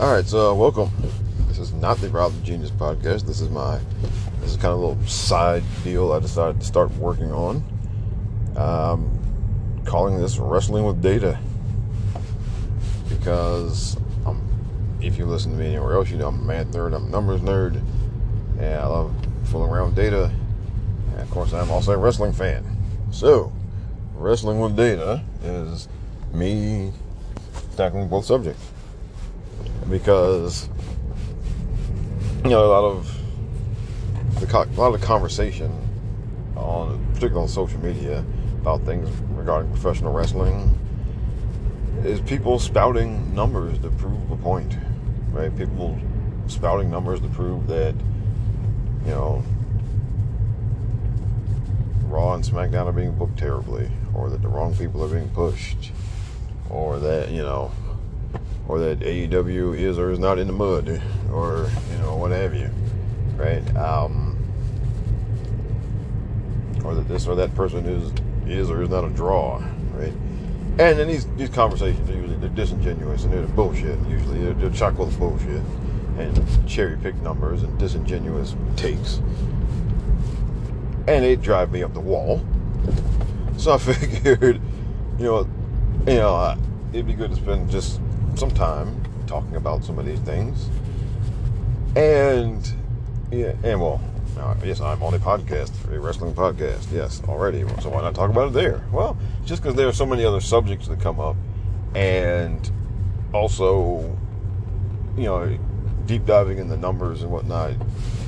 All right, so uh, welcome. This is not the Rob the Genius podcast. This is my this is kind of a little side deal I decided to start working on. Um, calling this wrestling with data because um, if you listen to me anywhere else, you know I'm a math nerd, I'm a numbers nerd, and I love fooling around with data. And of course, I'm also a wrestling fan. So, wrestling with data is me tackling both subjects because you know a lot of the a lot of conversation on particularly on social media about things regarding professional wrestling is people spouting numbers to prove a point right? People spouting numbers to prove that you know Raw and SmackDown are being booked terribly or that the wrong people are being pushed or that you know or that AEW is or is not in the mud, or you know what have you, right? Um, or that this or that person is is or is not a draw, right? And then these these conversations are usually they're disingenuous and they're bullshit. Usually they're, they're chock full of bullshit and cherry pick numbers and disingenuous takes, and they drive me up the wall. So I figured, you know, you know, it'd be good to spend just some time talking about some of these things. And yeah, and well, yes, I'm on a podcast, a wrestling podcast. Yes, already. So why not talk about it there? Well, just because there are so many other subjects that come up, and also, you know, deep diving in the numbers and whatnot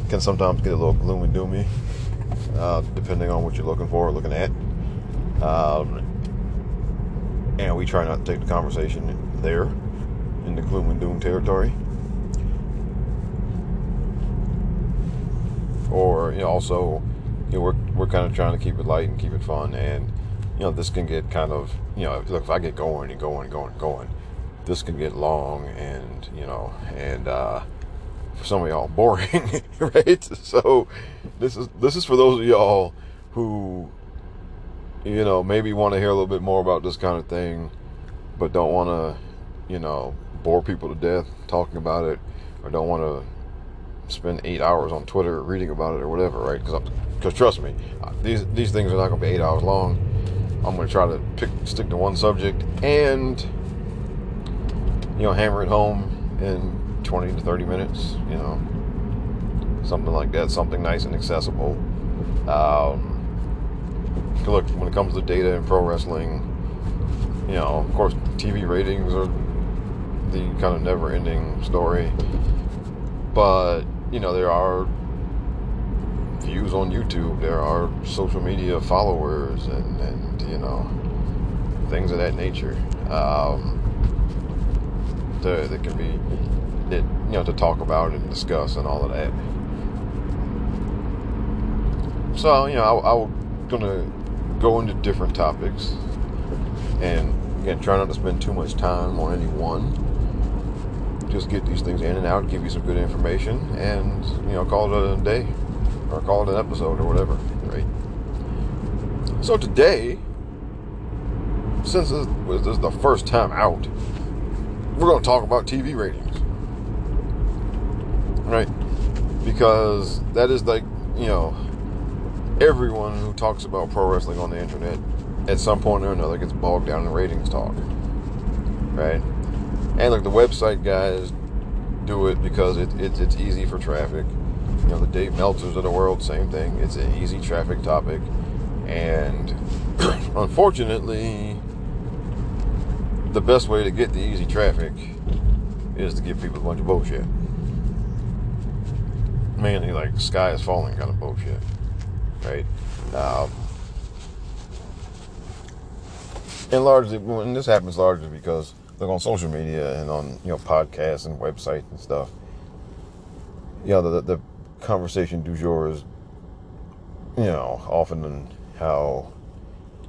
can sometimes get a little gloomy doomy, uh, depending on what you're looking for or looking at. Um, and we try not to take the conversation there in the gloom and doom territory. Or you know, also, you know, we're we're kind of trying to keep it light and keep it fun, and you know, this can get kind of you know, look if I get going and going and going and going, this can get long and you know, and uh, for some of y'all boring, right? So this is this is for those of y'all who you know maybe want to hear a little bit more about this kind of thing, but don't want to you know bore people to death talking about it or don't want to spend eight hours on Twitter reading about it or whatever, right? Because trust me, these these things are not going to be eight hours long. I'm going to try to pick stick to one subject and you know hammer it home in 20 to 30 minutes. You know, something like that, something nice and accessible. Um, look, when it comes to data and pro wrestling, you know, of course, TV ratings are the kind of never ending story. But, you know, there are views on YouTube, there are social media followers, and, and you know, things of that nature. Um, that, that can be, that, you know, to talk about and discuss and all of that. So, you know, I, I'm going to go into different topics and again try not to spend too much time on any one just get these things in and out, give you some good information, and you know, call it a day or call it an episode or whatever, right? So today, since this, this is the first time out, we're going to talk about TV ratings, right? Because that is like you know, everyone who talks about pro wrestling on the internet at some point or another gets bogged down in ratings talk, right? And look, the website guys do it because it, it, it's easy for traffic. You know, the Dave Meltzers of the world, same thing. It's an easy traffic topic. And unfortunately, the best way to get the easy traffic is to give people a bunch of bullshit. Mainly like sky is falling kind of bullshit. Right? Um, and largely, and this happens largely because look on social media and on you know podcasts and websites and stuff. You know the the conversation du jour is you know often how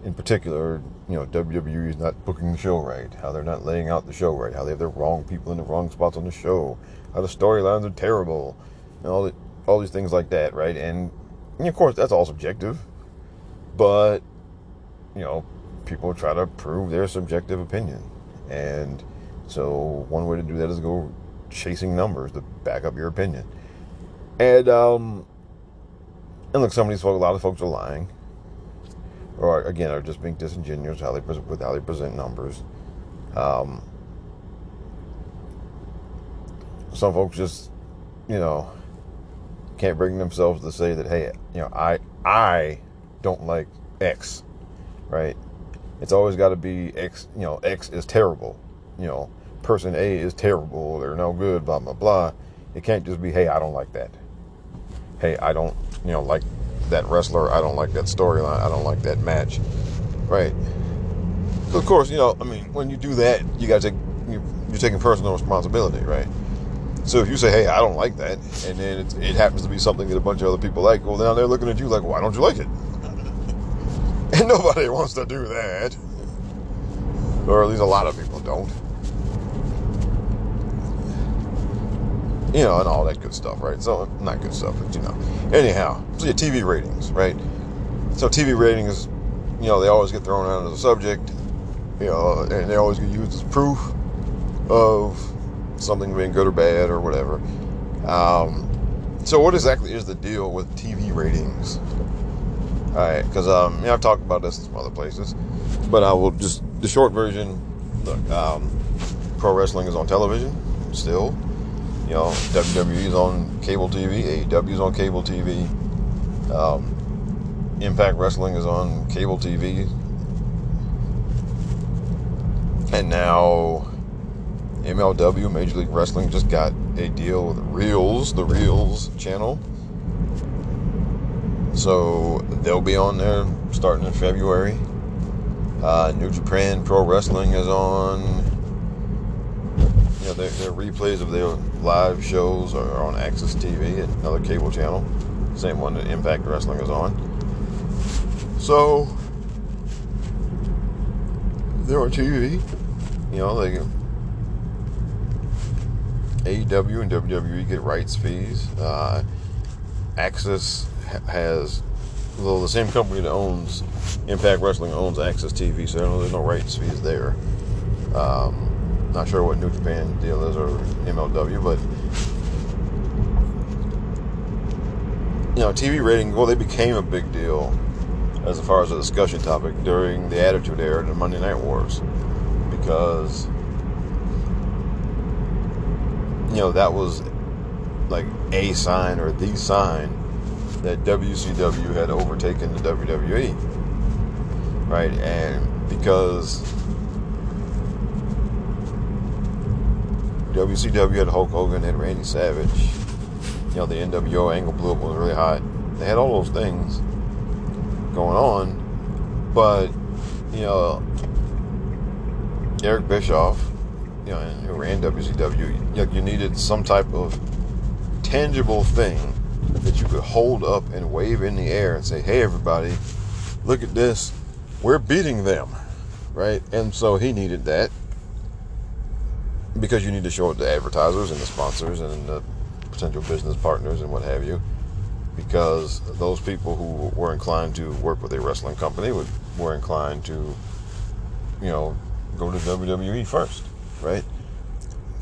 in particular you know WWE is not booking the show right, how they're not laying out the show right, how they have the wrong people in the wrong spots on the show, how the storylines are terrible, and all the, all these things like that, right? And, and of course that's all subjective, but you know people try to prove their subjective opinion and so one way to do that is go chasing numbers to back up your opinion. And um, and look, some of these folks, a lot of folks are lying, or again, are just being disingenuous how they with how they present numbers. Um, some folks just, you know, can't bring themselves to say that, hey, you know, I I don't like X, right? It's always got to be X. You know, X is terrible. You know, person A is terrible. They're no good. Blah blah blah. It can't just be, hey, I don't like that. Hey, I don't, you know, like that wrestler. I don't like that storyline. I don't like that match. Right. So of course, you know, I mean, when you do that, you got to take you're taking personal responsibility, right? So if you say, "Hey, I don't like that," and then it, it happens to be something that a bunch of other people like, well, now they're looking at you like, "Why don't you like it?" and nobody wants to do that, or at least a lot of people don't. You know, and all that good stuff, right? So not good stuff, but you know. Anyhow, so your TV ratings, right? So TV ratings, you know, they always get thrown out as a subject, you know, and they always get used as proof of something being good or bad or whatever. Um, so, what exactly is the deal with TV ratings? All right, because um, yeah, I've talked about this in some other places, but I will just the short version. Look, um, pro wrestling is on television still. You know, WWE is on cable TV, AEW is on cable TV. Um, Impact Wrestling is on cable TV, and now MLW, Major League Wrestling, just got a deal with Reelz, the Reelz channel. So they'll be on there starting in February. Uh, New Japan Pro Wrestling is on. Know, their, their replays of their live shows are on AXS TV, another cable channel. Same one that Impact Wrestling is on. So they're on TV. You know, they AEW and WWE get rights fees. Uh, AXS has, well, the same company that owns Impact Wrestling owns AXS TV, so there's no rights fees there. Um, not sure what New Japan deal is or MLW, but you know, TV ratings. Well, they became a big deal as far as a discussion topic during the Attitude Era and the Monday Night Wars because you know, that was like a sign or the sign that WCW had overtaken the WWE. Right? And because WCW had Hulk Hogan, had Randy Savage, you know, the NWO angle blew up was really hot. They had all those things going on, but you know, Eric Bischoff you know, who ran WCW, you, you needed some type of tangible thing that you could hold up and wave in the air and say, "Hey, everybody, look at this. We're beating them." Right? And so he needed that because you need to show it to advertisers and the sponsors and the potential business partners and what have you. Because those people who were inclined to work with a wrestling company would were inclined to, you know, go to WWE first right?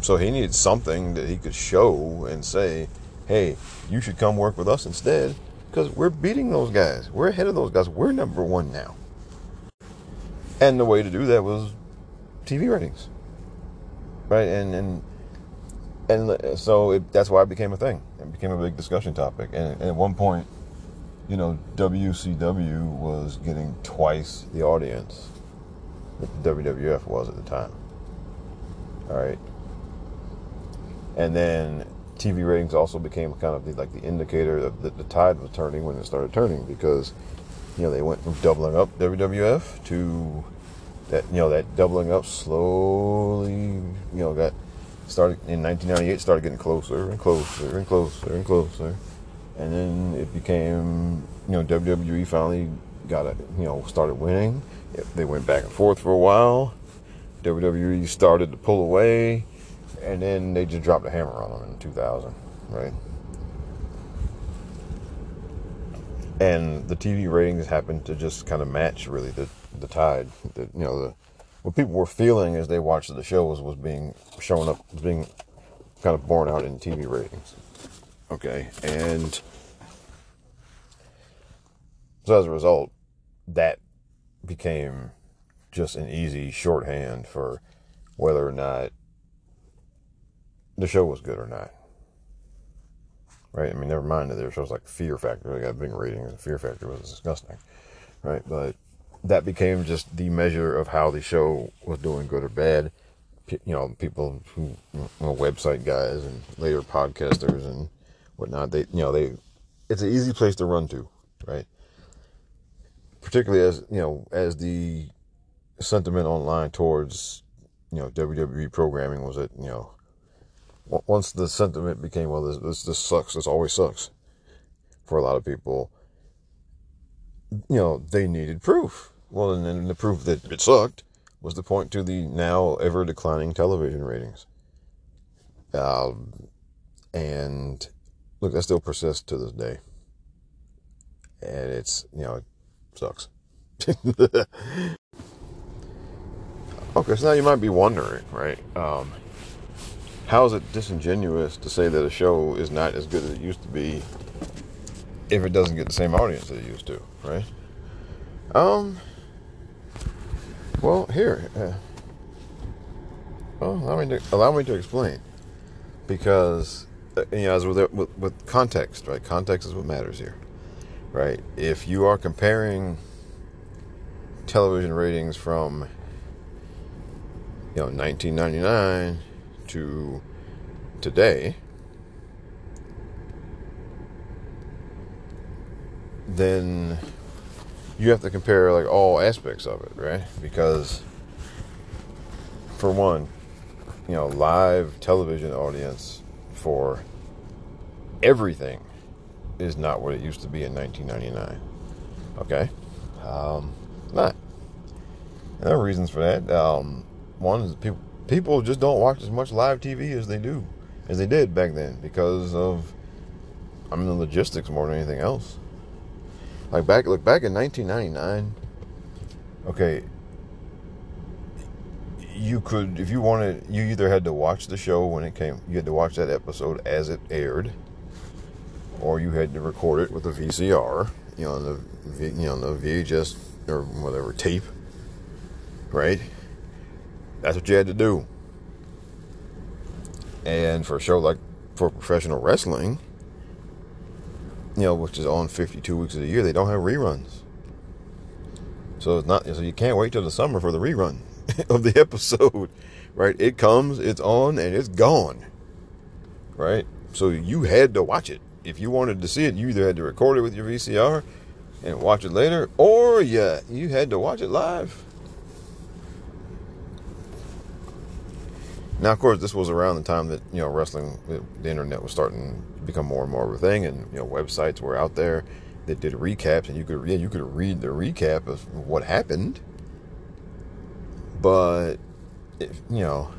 So he needed something that he could show and say, hey, you should come work with us instead because we're beating those guys. We're ahead of those guys. We're number one now. And the way to do that was TV ratings, right? And and and so it, that's why it became a thing. It became a big discussion topic. And, and at one point, you know, WCW was getting twice the audience that the WWF was at the time. All right. And then TV ratings also became kind of the, like the indicator that the tide was turning when it started turning because, you know, they went from doubling up WWF to that, you know, that doubling up slowly, you know, got started in 1998, started getting closer and closer and closer and closer. And then it became, you know, WWE finally got it, you know, started winning. They went back and forth for a while WWE started to pull away, and then they just dropped a hammer on them in 2000, right? And the TV ratings happened to just kind of match really the the tide. The, you know, the what people were feeling as they watched the show was, was being shown up, was being kind of borne out in TV ratings. Okay, and so as a result, that became just an easy shorthand for whether or not the show was good or not. Right? I mean, never mind that there shows like Fear Factor, they got big ratings, and Fear Factor was disgusting. Right? But that became just the measure of how the show was doing good or bad. You know, people who, you know, website guys and later podcasters and whatnot, they, you know, they, it's an easy place to run to, right? Particularly as, you know, as the sentiment online towards, you know, WWE programming was that, you know, once the sentiment became, well, this, this, this sucks, this always sucks for a lot of people, you know, they needed proof. Well, and then the proof that it sucked was to point to the now ever declining television ratings. Um, and look, that still persists to this day. And it's, you know, it sucks. okay, so now you might be wondering, right? Um, how is it disingenuous to say that a show is not as good as it used to be if it doesn't get the same audience that it used to, right? Um. Well, here. Uh, well, allow me to allow me to explain, because uh, you know, as with, with with context, right? Context is what matters here, right? If you are comparing television ratings from you know 1999 to today, then you have to compare like all aspects of it, right? Because for one, you know, live television audience for everything is not what it used to be in 1999. Okay, um, not. And there are reasons for that. Um, one is people people just don't watch as much live TV as they do, as they did back then, because of, I mean, the logistics more than anything else. Like back, look back in 1999. Okay, you could, if you wanted, you either had to watch the show when it came, you had to watch that episode as it aired, or you had to record it with a VCR, you know, the, you know, the VHS or whatever tape, right? That's what you had to do. And for a show like for professional wrestling, you know, which is on 52 weeks of the year, they don't have reruns. So it's not so you can't wait till the summer for the rerun of the episode, right? It comes, it's on, and it's gone, right? So you had to watch it if you wanted to see it. You either had to record it with your VCR and watch it later, or yeah, you had to watch it live. Now, of course, this was around the time that you know wrestling, the internet was starting to become more and more of a thing, and you know websites were out there that did recaps, and you could yeah you could read the recap of what happened. But if, you know,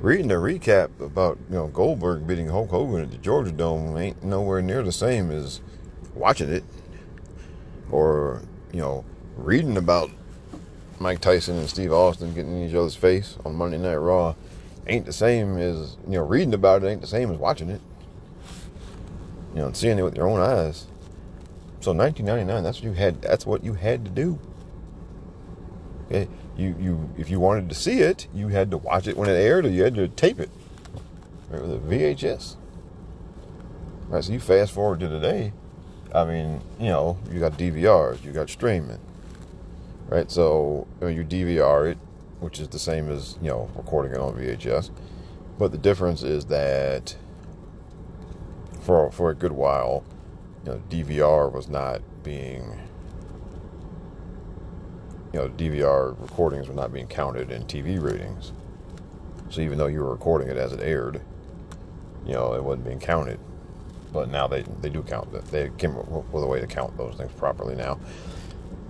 reading the recap about you know Goldberg beating Hulk Hogan at the Georgia Dome ain't nowhere near the same as watching it, or you know reading about Mike Tyson and Steve Austin getting in each other's face on Monday Night Raw ain't the same as you know reading about it ain't the same as watching it. You know, and seeing it with your own eyes. So 1999, that's what you had. That's what you had to do. Okay, you you if you wanted to see it, you had to watch it when it aired, or you had to tape it right, with a VHS. Right, so you fast forward to today. I mean, you know, you got DVRs, you got streaming, right? So you, know, you DVR it, which is the same as you know recording it on VHS, but the difference is that for for a good while, you know, DVR was not being you know DVR recordings were not being counted in TV ratings. So even though you were recording it as it aired, you know it wasn't being counted. But now they they do count that. They came up with a way to count those things properly now.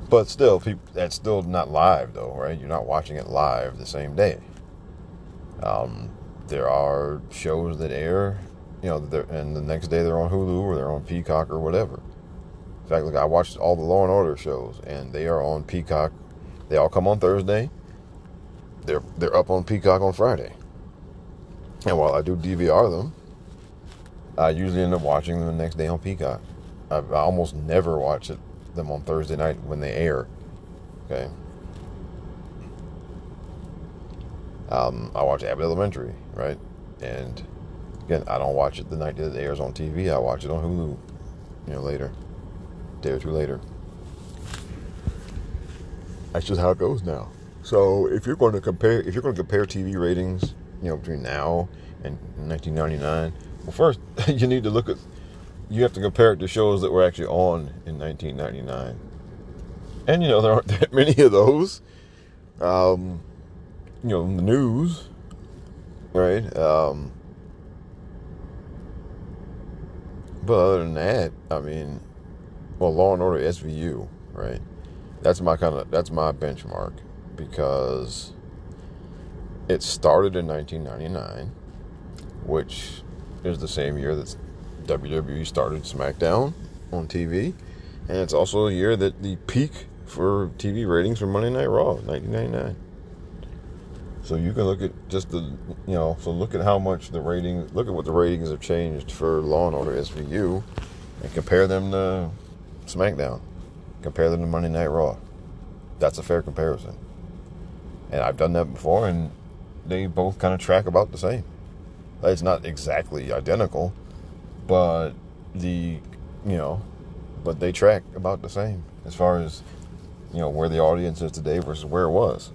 But still, people, that's still not live, though, right? You're not watching it live the same day. Um, there are shows that air, you know, and the next day they're on Hulu or they're on Peacock or whatever. In fact, look, I watched all the Law and Order shows, and they are on Peacock. They all come on Thursday. They're they're up on Peacock on Friday. And while I do DVR them, I usually end up watching them the next day on Peacock. I, I almost never watch it, them on Thursday night when they air. Okay. Um, I watch Abbott Elementary, right? And again, I don't watch it the night that it airs on TV. I watch it on Hulu, you know, later, day or two later. That's just how it goes now. So if you're going to compare, if you're going to compare TV ratings, you know, between now and 1999, well, first you need to look at, you have to compare it to shows that were actually on in 1999. And you know there aren't that many of those. Um, you know, the news, right? Um, but other than that, I mean, well, Law and Order SVU, right? That's my kind of that's my benchmark because it started in 1999, which is the same year that WWE started SmackDown on TV, and it's also a year that the peak for TV ratings for Monday Night Raw, 1999. So you can look at just the, you know, so look at how much the ratings, look at what the ratings have changed for Law and Order SVU and compare them to SmackDown. Compare them to Monday Night Raw. That's a fair comparison. And I've done that before and they both kind of track about the same. It's not exactly identical, but the, you know, but they track about the same as far as, you know, where the audience is today versus where it was.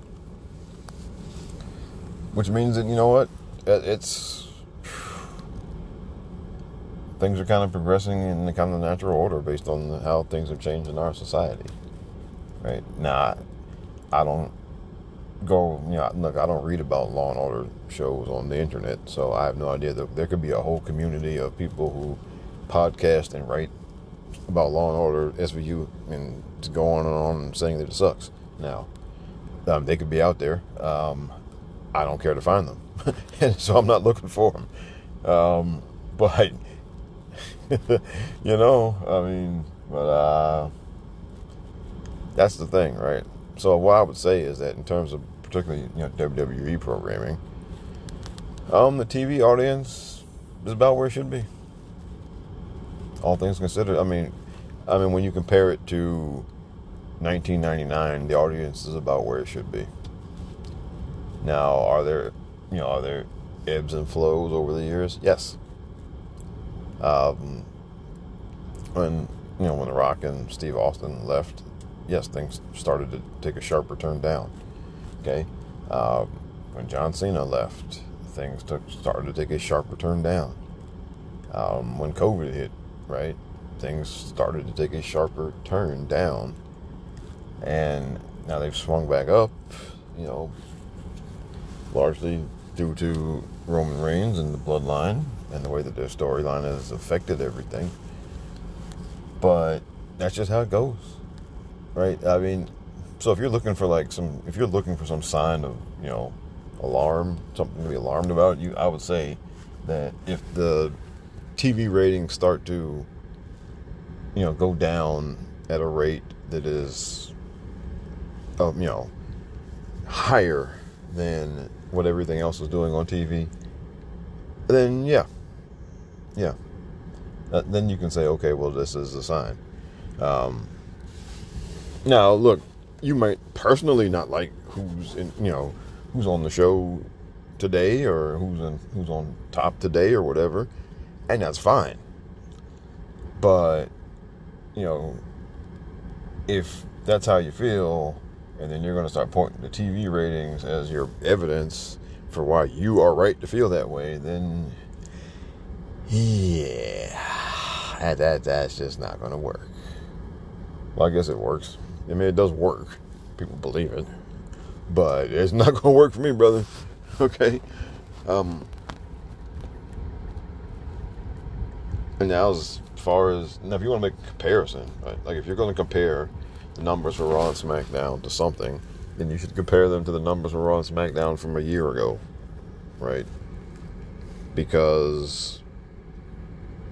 Which means that you know what? Uh, it's things are kind of progressing in the kind of natural order based on how things have changed in our society right? Now i don't go you know look i don't read about law and order shows on the internet so i have no idea that there could be a whole community of people who podcast and write about law and order svu and go on and on saying that it sucks now um, they could be out there um, I don't care to find them, and so I'm not looking for them. Um, but you know, I mean, but uh, that's the thing, right? So what I would say is that in terms of particularly you know WWE programming, um, the TV audience is about where it should be. All things considered, I mean, I mean when you compare it to 1999, the audience is about where it should be. Now, are there, you know, are there ebbs and flows over the years? Yes. Um, when you know when The Rock and Steve Austin left, yes, things started to take a sharper turn down. Okay, um, when John Cena left, things took started to take a sharper turn down. Um, when COVID hit, right, things started to take a sharper turn down, and now they've swung back up. You know, largely due to Roman Reigns and the bloodline and the way that their storyline has affected everything. But that's just how it goes, right? I mean, so if you're looking for like some, if you're looking for some sign of, you know, alarm, something to be alarmed about, you, I would say that if the TV ratings start to, you know, go down at a rate that is, um, you know, higher than what everything else is doing on TV, then yeah, yeah, uh, then you can say, okay, well, this is a sign. Um, now, look, you might personally not like who's in, you know, who's on the show today or who's in, who's on top today or whatever, and that's fine. But you know, if that's how you feel, and then you're going to start pointing to TV ratings as your evidence for why you are right to feel that way, then yeah, that, that that's just not going to work. Well, I guess it works. I mean, it does work. People believe it, but it's not going to work for me, brother. Okay. Um, and now, as far as now, if you want to make a comparison, right? Like if you're going to compare the numbers for Raw and SmackDown to something, then you should compare them to the numbers for Raw and SmackDown from a year ago, right? Because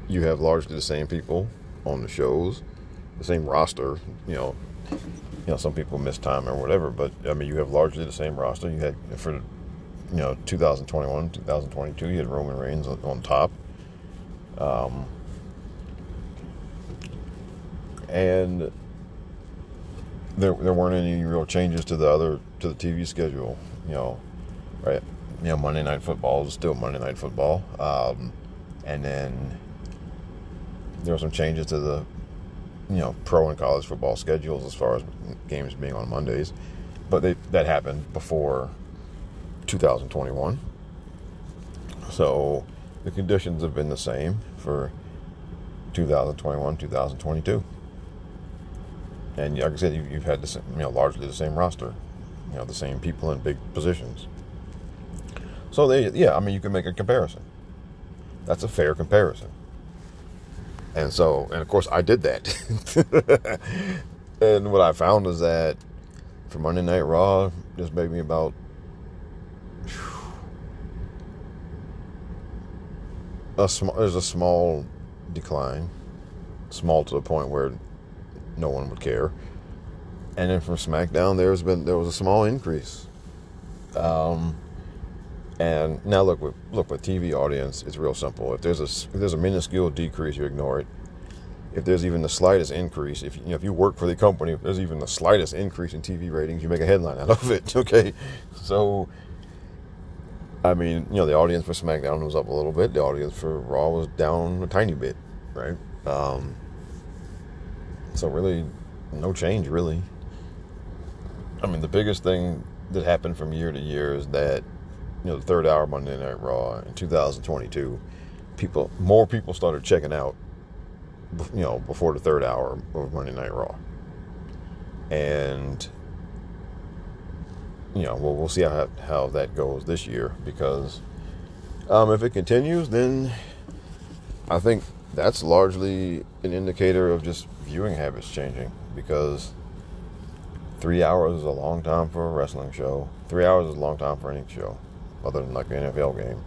you have largely the same people on the shows, the same roster. You know, you know some people miss time or whatever, but I mean you have largely the same roster. You had for you know 2021, 2022. You had Roman Reigns on, on top, um, and there there weren't any real changes to the other to the TV schedule. You know, right? You know, Monday Night Football is still Monday Night Football, um, and then there were some changes to the you know pro and college football schedules as far as games being on Mondays, but they, that happened before 2021. So the conditions have been the same for 2021, 2022. And like I said, you, have had the same, you know largely the same roster, you know the same people in big positions. So they yeah, I mean you can make a comparison. That's a fair comparison. And so, and of course, I did that. and what I found is that for Monday Night Raw, just made me about a small. There's a small decline, small to the point where no one would care. And then from SmackDown, there's been there was a small increase. Um, and now look with look with TV audience, it's real simple. If there's a if there's a minuscule decrease, you ignore it. If there's even the slightest increase, if you know, if you work for the company, if there's even the slightest increase in TV ratings, you make a headline out of it. Okay, so I mean, you know, the audience for SmackDown was up a little bit. The audience for Raw was down a tiny bit, right? Um, so really, no change really. I mean, the biggest thing that happened from year to year is that you know, the third hour Monday Night Raw in 2022, people, more people started checking out, you know, before the third hour of Monday Night Raw. And, you know, well, we'll see how, how that goes this year because um, if it continues, then I think that's largely an indicator of just viewing habits changing because three hours is a long time for a wrestling show. Three hours is a long time for any show other than like an NFL game.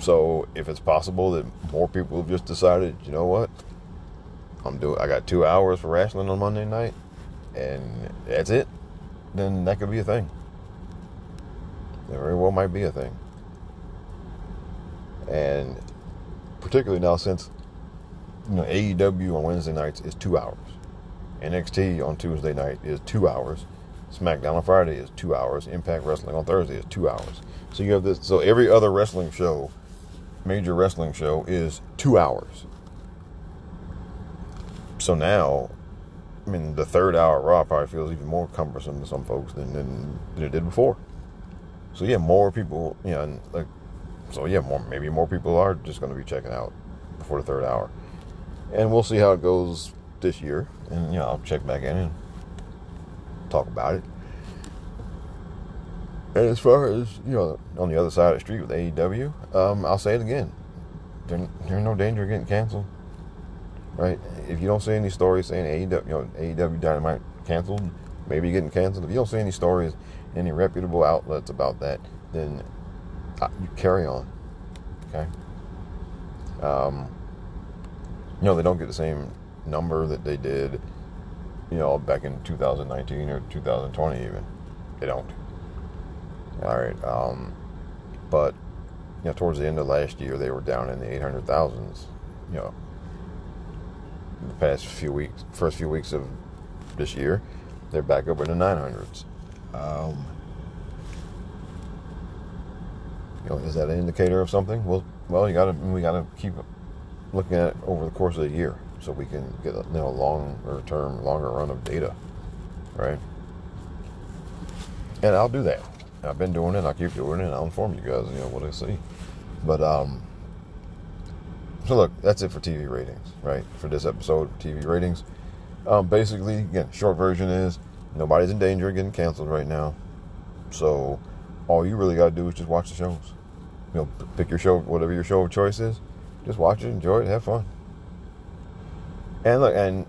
So if it's possible that more people have just decided, you know what, I'm doing, I got two hours for wrestling on Monday night, and that's it, then that could be a thing. It very well might be a thing. And particularly now since you know AEW on Wednesday nights is two hours, NXT on Tuesday night is two hours SmackDown on Friday is two hours. Impact Wrestling on Thursday is two hours. So you have this. So every other wrestling show, major wrestling show, is two hours. So now, I mean, the third hour Raw probably feels even more cumbersome to some folks than than, than it did before. So yeah, more people, you know, like, so yeah, more maybe more people are just going to be checking out before the third hour, and we'll see how it goes this year. And you know, I'll check back in and talk about it. And as far as, you know, on the other side of the street with AEW, um, I'll say it again. There's no danger of getting canceled. Right? If you don't see any stories saying AEW, you know, AEW Dynamite canceled, maybe getting canceled. If you don't see any stories, any reputable outlets about that, then uh, you carry on. Okay? Um, you know, they don't get the same number that they did you know, back in 2019 or 2020 even. They don't. All right. Um, but, you know, towards the end of last year, they were down in the 800,000s, you know, the past few weeks, first few weeks of this year, they're back up in the 900s. Um, you know, is that an indicator of something? Well, well, you got to we got to keep looking at it over the course of the year so we can get a you know, longer term, longer run of data, right? And I'll do that. I've been doing it. I'll keep doing it. I'll inform you guys. You know what I see. But um, so look, that's it for TV ratings, right? For this episode, TV ratings. Um, basically, again, short version is nobody's in danger of getting canceled right now. So all you really got to do is just watch the shows. You know, pick your show, whatever your show of choice is. Just watch it, enjoy it, have fun. And look, and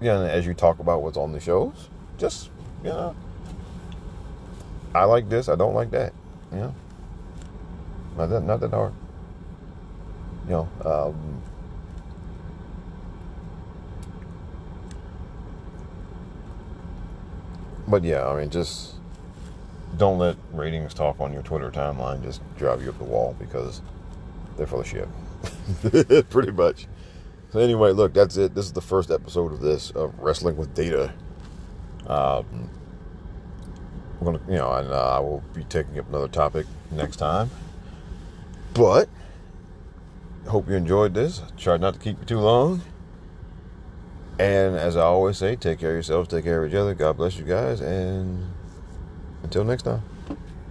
you know, as you talk about what's on the shows, just you know, I like this, I don't like that. You know, not that not that hard. You know, um, but yeah, I mean, just don't let ratings talk on your Twitter timeline just drive you up the wall because they're full of shit. Pretty much. So anyway, look, that's it. This is the first episode of this of wrestling with data. Um, we're gonna, you know, and uh, I will be taking up another topic next time. But hope you enjoyed this. Try not to keep you too long. And as I always say, take care of yourselves, take care of each other. God bless you guys, and until next time.